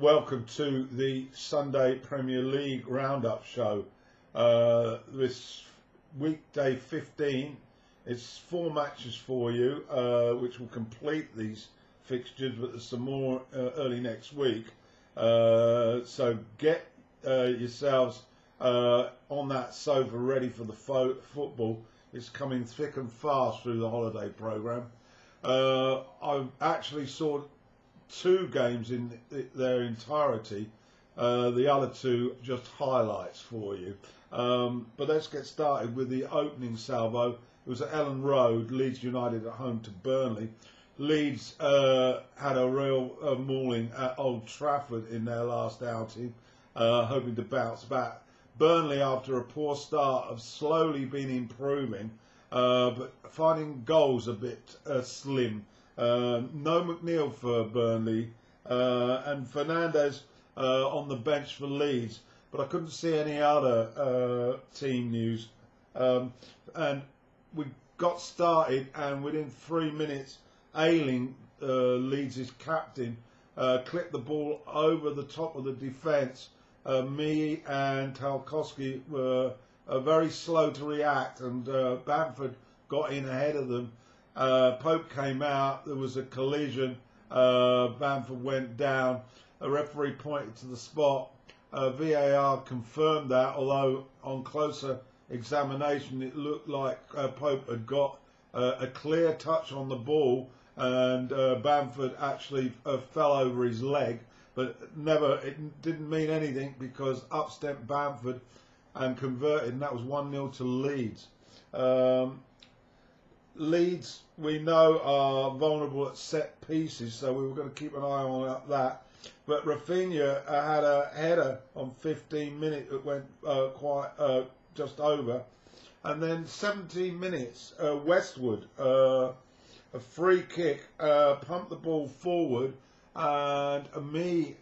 welcome to the Sunday Premier League Roundup show. Uh, this weekday 15, it's four matches for you, uh, which will complete these fixtures, but there's some more uh, early next week. Uh, so get uh, yourselves uh, on that sofa ready for the fo- football. It's coming thick and fast through the holiday programme. I actually saw two games in their entirety. Uh, the other two just highlights for you. Um, but let's get started with the opening salvo. It was at Elland Road, Leeds United at home to Burnley. Leeds uh, had a real uh, mauling at Old Trafford in their last outing, uh, hoping to bounce back. Burnley, after a poor start, have slowly been improving, uh, but finding goals a bit uh, slim. Uh, no McNeil for Burnley uh, and Hernandez uh, on the bench for Leeds, but I couldn't see any other uh, team news. Um, and we got started, and within three minutes, Ayling, uh, Leeds' captain, clipped the ball over the top of the defence. Mee and Tarkowski were very slow to react, and Bamford got in ahead of them uh, Pope came out. There was a collision. Uh, Bamford went down. A referee pointed to the spot. Uh, VAR confirmed that, although on closer examination, it looked like uh, Pope had got uh, a clear touch on the ball, and uh, Bamford actually fell over his leg. But never, it didn't mean anything because up stepped Bamford and converted, and that was 1 0 to Leeds. Um, Leeds, we know, are vulnerable at set pieces, so we were going to keep an eye on that. But Raphinha uh, had a header on 15 minutes that went uh, quite uh, just over. And then 17 minutes, uh, Westwood, uh, a free kick, uh, pumped the ball forward, and Mee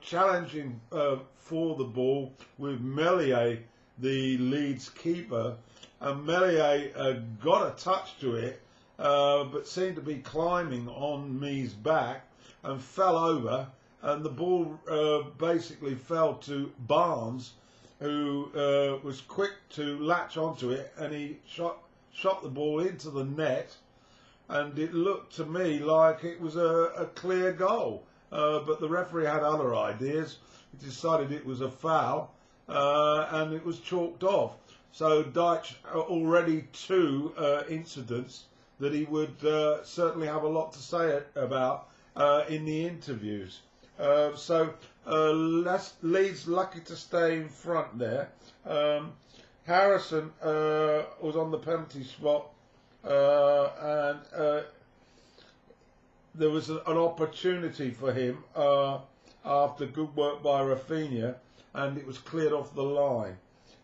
challenging for the ball with Meslier, the Leeds keeper, and Meslier uh, got a touch to it, uh, but seemed to be climbing on Mee's back and fell over, and the ball uh, basically fell to Barnes, who uh, was quick to latch onto it, and he shot shot the ball into the net, and it looked to me like it was a, a clear goal, uh, but the referee had other ideas. He decided it was a foul, uh, and it was chalked off. So Dyche already two uh, incidents that he would uh, certainly have a lot to say about uh, in the interviews. Uh, so uh, Leeds lucky to stay in front there. Um, Harrison uh, was on the penalty spot and there was an opportunity for him after good work by Raphinha and it was cleared off the line.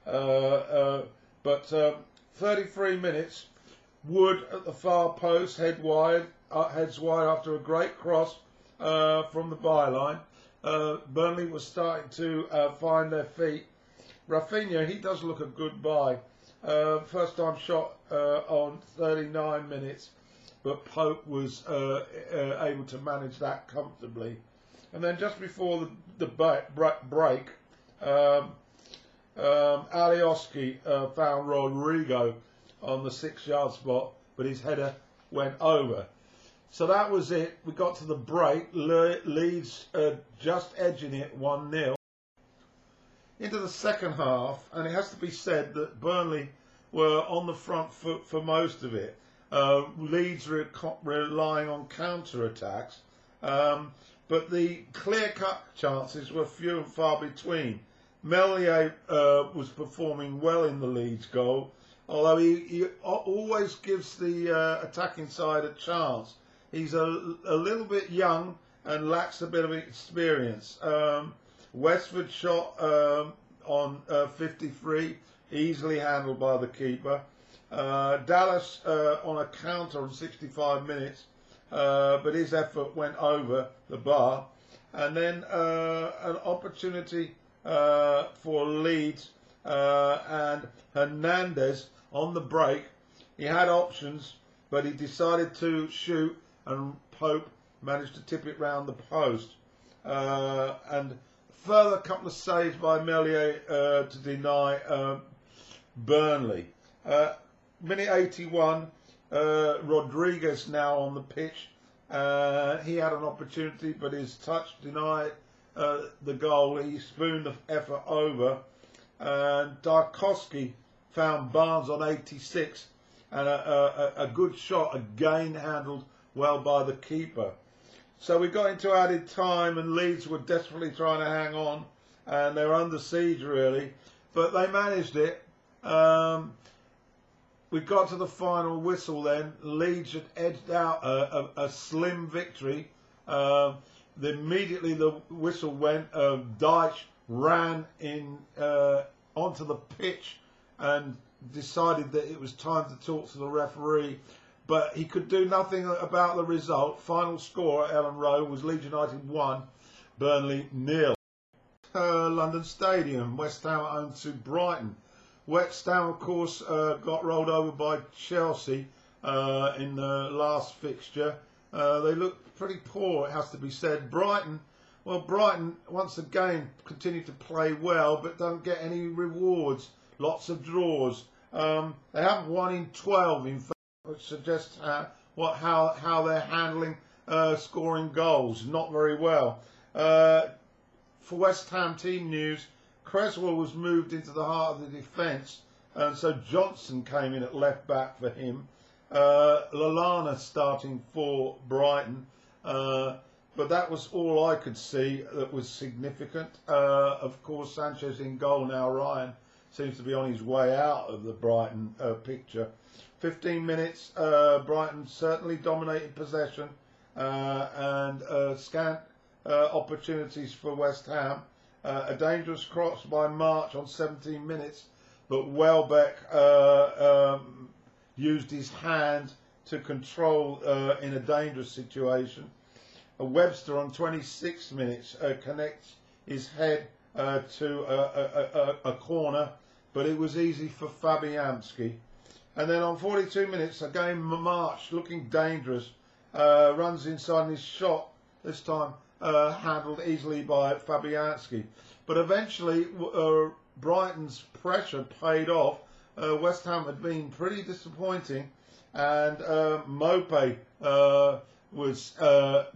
Uh, uh, but um, 33 minutes, Wood at the far post, head wide, uh, heads wide after a great cross from the byline. Burnley was starting to find their feet. Raphinha, he does look a good buy. Uh, first time shot uh, on 39 minutes, but Pope was uh, able to manage that comfortably. And then just before the, the break, um, um, Alioski uh, found Rodrigo on the six yard spot, but his header went over. So that was it. We got to the break. Le- Leeds uh, just edging it 1 0. Into the second half, and it has to be said that Burnley were on the front foot for most of it. Uh, Leeds re- relying on counter attacks, um, but the clear cut chances were few and far between. Meslier uh, was performing well in the Leeds goal, although he, he always gives the uh, attacking side a chance. He's a, a, little bit young and lacks a bit of experience. Um, Westwood shot um, on uh, 53, easily handled by the keeper. Uh, Dallas uh, on a counter on 65 minutes, uh, but his effort went over the bar. And then an opportunity for Leeds uh, and Hernandez on the break. He had options, but he decided to shoot, and Pope managed to tip it round the post. Uh, and further couple of saves by Meslier uh, to deny uh, Burnley. Uh, minute 81, uh, Rodriguez now on the pitch. Uh, he had an opportunity, but his touch denied the goal. He spooned the effort over. And Tarkowski found Barnes on 86 and a, a, a good shot again handled well by the keeper. So we got into added time, and Leeds were desperately trying to hang on, and they were under siege really, but they managed it. Um, we got to the final whistle then. Leeds had edged out a, a, slim victory. Uh, the, immediately the whistle went, uh, Dyche ran in uh, onto the pitch and decided that it was time to talk to the referee, but he could do nothing about the result. Final score at Elland Road was Leeds United 1, Burnley nil. Uh, London Stadium, West Ham owned to Brighton. West Ham, of course, uh, got rolled over by Chelsea uh, in the last fixture. Uh, they look pretty poor, it has to be said. Brighton, well, Brighton once again continue to play well, but don't get any rewards lots of draws. Um, they haven't won in 12, in fact, which suggests uh, what how how they're handling uh, scoring goals. Not very well. Uh, for West Ham team news, Cresswell was moved into the heart of the defence, and so Johnson came in at left back for him. Uh, Lallana starting for Brighton. Uh, but that was all I could see that was significant. Uh, of course, Sanchez in goal now, Ryan seems to be on his way out of the Brighton uh, picture. 15 minutes, uh, Brighton certainly dominated possession uh, and uh, scant opportunities for West Ham. A dangerous cross by March on 17 minutes, but Welbeck um, used his hand to control in a dangerous situation. Webster on 26 minutes connects his head uh, to a, a, a, a, corner, but it was easy for Fabianski. And then on 42 minutes, again March looking dangerous, uh, runs inside and his shot, this time uh, handled easily by Fabianski. But eventually, uh, Brighton's pressure paid off. Uh, West Ham had been pretty disappointing, and uh, Maupay was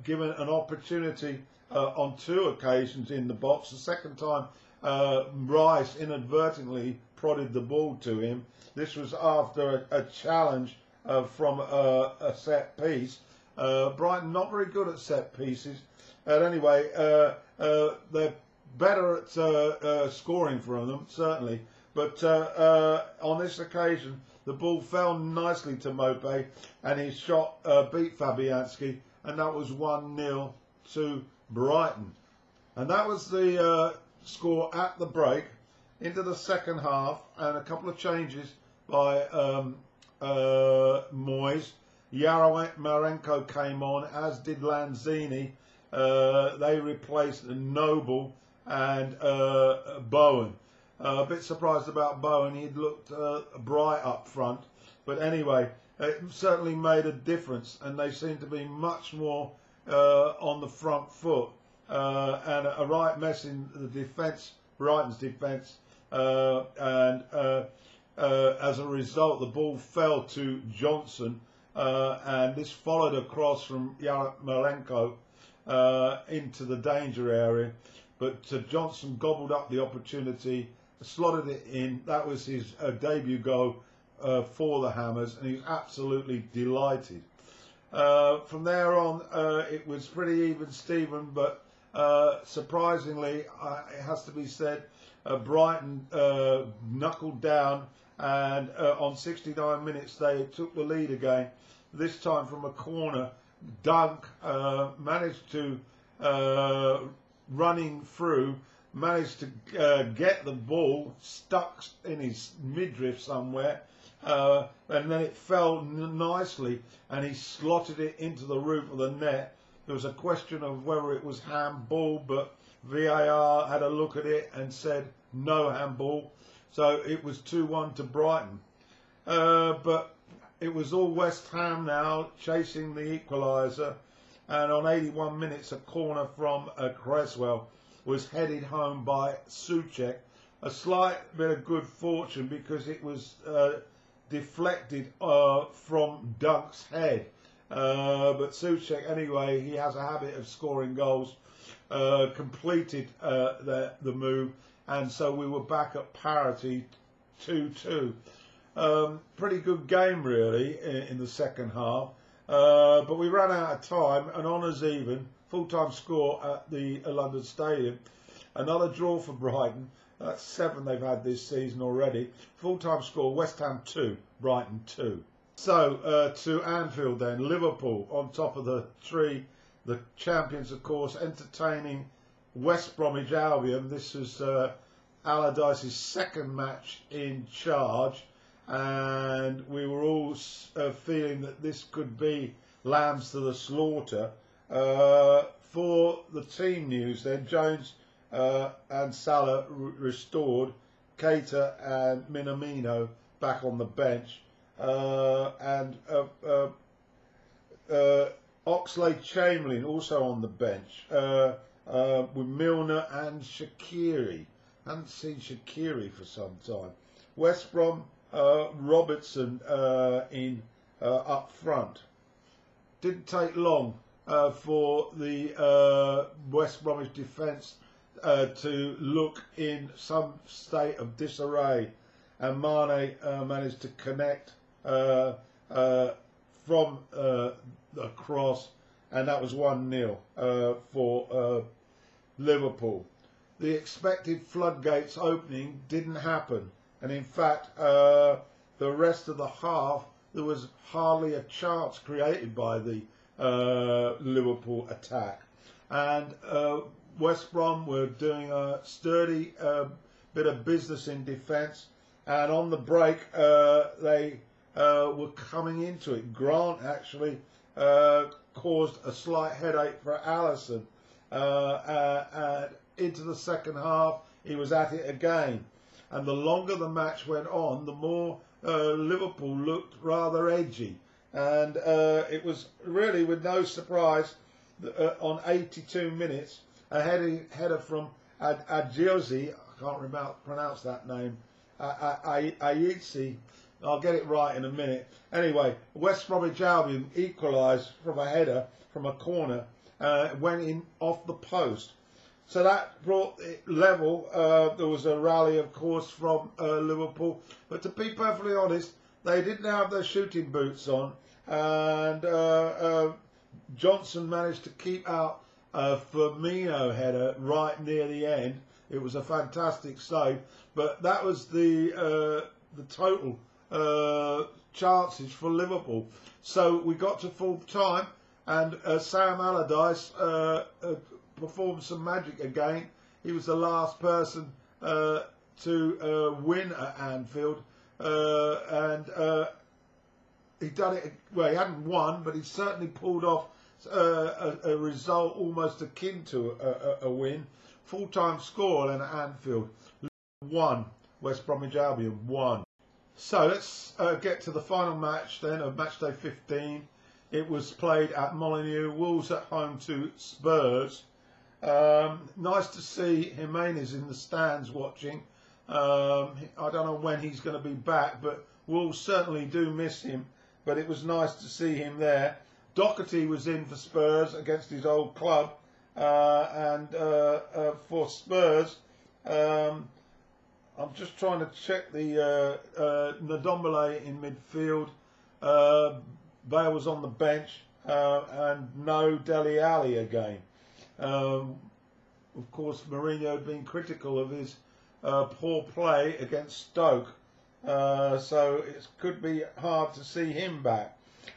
given an opportunity uh, on two occasions in the box. The second time, uh, Rice inadvertently prodded the ball to him. This was after a, a challenge uh, from a, a, set piece. Uh, Brighton not very good at set pieces. But anyway, uh, uh, they're better at scoring from them, certainly. But on this occasion, the ball fell nicely to Maupay, and his shot beat Fabianski, and that was 1-0 to Brighton. And that was the uh, score at the break into the second half and a couple of changes by um, uh, Moyes. Yarmolenko came on, as did Lanzini. Uh, they replaced Noble and uh, Bowen. Uh, a bit surprised about Bowen. He'd looked uh, bright up front. But anyway, it certainly made a difference, and they seem to be much more uh, on the front foot uh, and a right mess in the defence, Brighton's defence, uh, and as a result, the ball fell to Johnson, and this followed a cross from Yarmolenko into the danger area. But Johnson gobbled up the opportunity, slotted it in. That was his debut goal uh, for the Hammers, and he was absolutely delighted. Uh, from there on, uh, it was pretty even Steven, but uh, surprisingly, uh, it has to be said, uh, Brighton uh, knuckled down, and on 69 minutes they took the lead again. This time from a corner, Dunk managed to running through, managed to get the ball stuck in his midriff somewhere uh, and then it fell nicely and he slotted it into the roof of the net. There was a question of whether it was handball, but VAR had a look at it and said no handball. So it was 2-1 to Brighton. Uh, but it was all West Ham now chasing the equaliser. and on 81 minutes, a corner from uh, Cresswell was headed home by Soucek. A slight bit of good fortune because it was uh, deflected uh, from Dunk's head. Uh, but Soucek, anyway, he has a habit of scoring goals, uh, completed uh, the, the move, and so we were back at parity 2 2. Um, pretty good game, really, in, in the second half. Uh, but we ran out of time, and honours even, full time score at the London Stadium. Another draw for Brighton. That's seven they've had this season already. Full time score West Ham 2, Brighton 2. So uh, to Anfield then, Liverpool on top of the tree, the champions of course, entertaining West Bromwich Albion. This is uh, Allardyce's second match in charge, and we were all uh, feeling that this could be lambs to the slaughter. Uh, for the team news, then Jones uh, and Salah restored, Keita and Minamino back on the bench uh, and uh, uh, Oxlade Chamberlain also on the bench with Milner and Shaqiri. Haven't seen Shaqiri for some time. West Brom Robertson in up front. Didn't take long uh, for the uh, West Bromwich defence uh, to look in some state of disarray, and Mane managed to connect uh, uh, from uh, the cross, and that was 1 0 for Liverpool. The expected floodgates opening didn't happen, and in fact, the rest of the half there was hardly a chance created by the uh, Liverpool attack. And uh, West Brom were doing a sturdy uh, bit of business in defence. And on the break, they uh, were coming into it. Grant actually uh, caused a slight headache for. Uh, uh into the second half, he was at it again. And the longer the match went on, the more uh, Liverpool looked rather edgy. And uh, it was really with no surprise that, on 82 minutes, a header, header from Ad- I can't remember, pronounce that name, Ayitzi, I'll get it right in a minute. Anyway, West Bromwich Albion equalised from a header from a corner, uh, went in off the post. So that brought it level. Uh, there was a rally, of course, from uh, Liverpool. But to be perfectly honest, they didn't have their shooting boots on. And uh, uh, Johnstone managed to keep out a Firmino header right near the end. It was a fantastic save. But that was the uh, the total uh, chances for Liverpool. So we got to full time, and uh, Sam Allardyce uh, uh performed some magic again. He was the last person uh, to uh, win at Anfield, and he done it. Well, he hadn't won, but he certainly pulled off a, a, result almost akin to a, a, a win. Full time score in Anfield, one. West Bromwich Albion one. So let's uh, get to the final match then of match day 15. It was played at Molineux, Wolves at home to Spurs. Um, nice to see Jimenez in the stands watching. Um, I don't know when he's going to be back, but we'll certainly do miss him. But it was nice to see him there. Doherty was in for Spurs against his old club, uh, and uh, uh for Spurs, um, I'm just trying to check the uh, uh, Ndombele in midfield. Uh, Bale was on the bench, and no Dele Alli again. Um, of course, Mourinho had been critical of his uh, poor play against Stoke, uh, so it could be hard to see him back.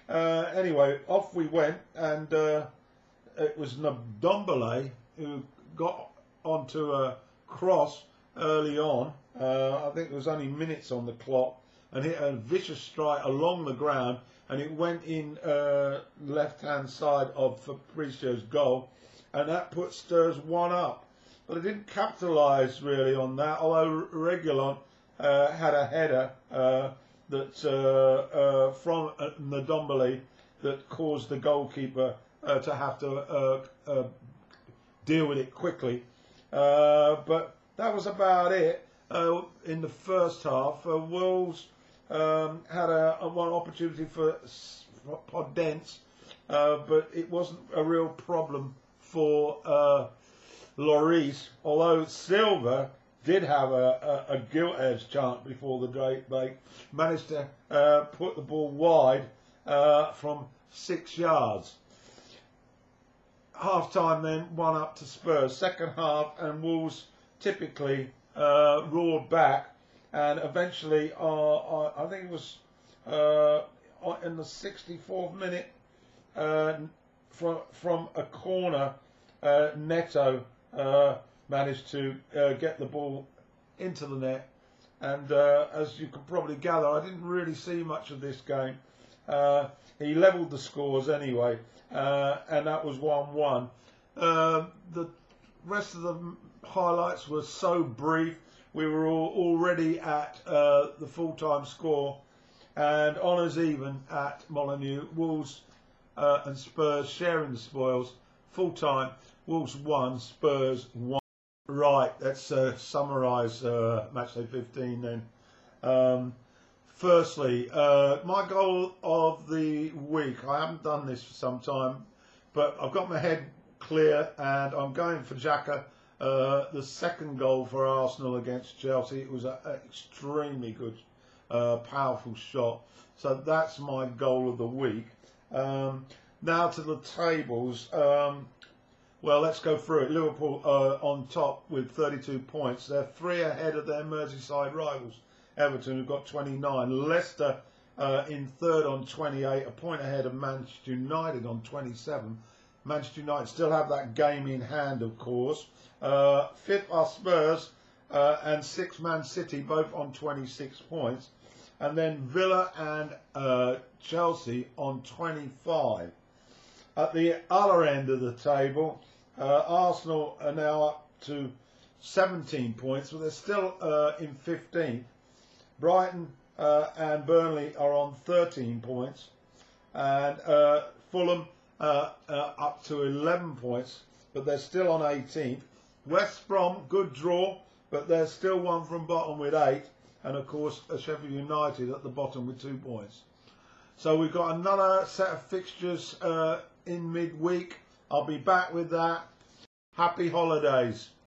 Uh, anyway, off we went, and it was Ndombele who got onto a cross early on uh, I think there was only minutes on the clock, and hit a vicious strike along the ground, and it went in uh, left-hand side of Patricio's goal, and that put Spurs one up. But it didn't capitalise really on that, although Reguilon uh, had a header uh, that uh, uh, from uh, Ndombele that caused the goalkeeper uh, to have to deal with it quickly. But that was about it in the first half. Wolves um, had a, a, one opportunity for, Podence, but it wasn't a real problem for Lloris, although Silva did have a, a, a gilt edge chance before the break, managed to uh, put the ball wide uh, from six yards. Half time then, one up to Spurs. Second half, and Wolves typically uh, roared back, and eventually, uh, I think it was uh, in the 64th minute, uh, from from a corner, uh, Neto uh, managed to uh, get the ball into the net. And uh, as you can probably gather, I didn't really see much of this game. Uh, he levelled the scores anyway, uh, and that was 1 1. Uh, the rest of the highlights were so brief. We were all already at the full time score, and honours even at Molineux. Wolves and Spurs sharing the spoils. Full time, Wolves 1, Spurs 1. Right, let's uh, summarise uh, matchday 15 then. Um, firstly, uh, my goal of the week, I haven't done this for some time, but I've got my head clear and I'm going for Xhaka. Uh, the second goal for Arsenal against Chelsea, it was an extremely good, uh, powerful shot. So that's my goal of the week. Um, now to the tables. Um, well, let's go through it. Liverpool uh, on top with 32 points. They're three ahead of their Merseyside rivals. Everton have got 29. Leicester uh, in third on 28, a point ahead of Manchester United on 27. Manchester United still have that game in hand, of course. Uh, fifth are Spurs uh, and sixth Man City, both on 26 points. And then Villa and uh, Chelsea on 25. At the other end of the table, uh, Arsenal are now up to 17 points, but they're still uh, in 15th. Brighton uh, and Burnley are on 13 points, and uh, Fulham uh, uh, up to 11 points, but they're still on 18th. West Brom, good draw, but they're still one from bottom with eight, and of course Sheffield United at the bottom with two points. So we've got another set of fixtures in midweek. I'll be back with that. Happy holidays.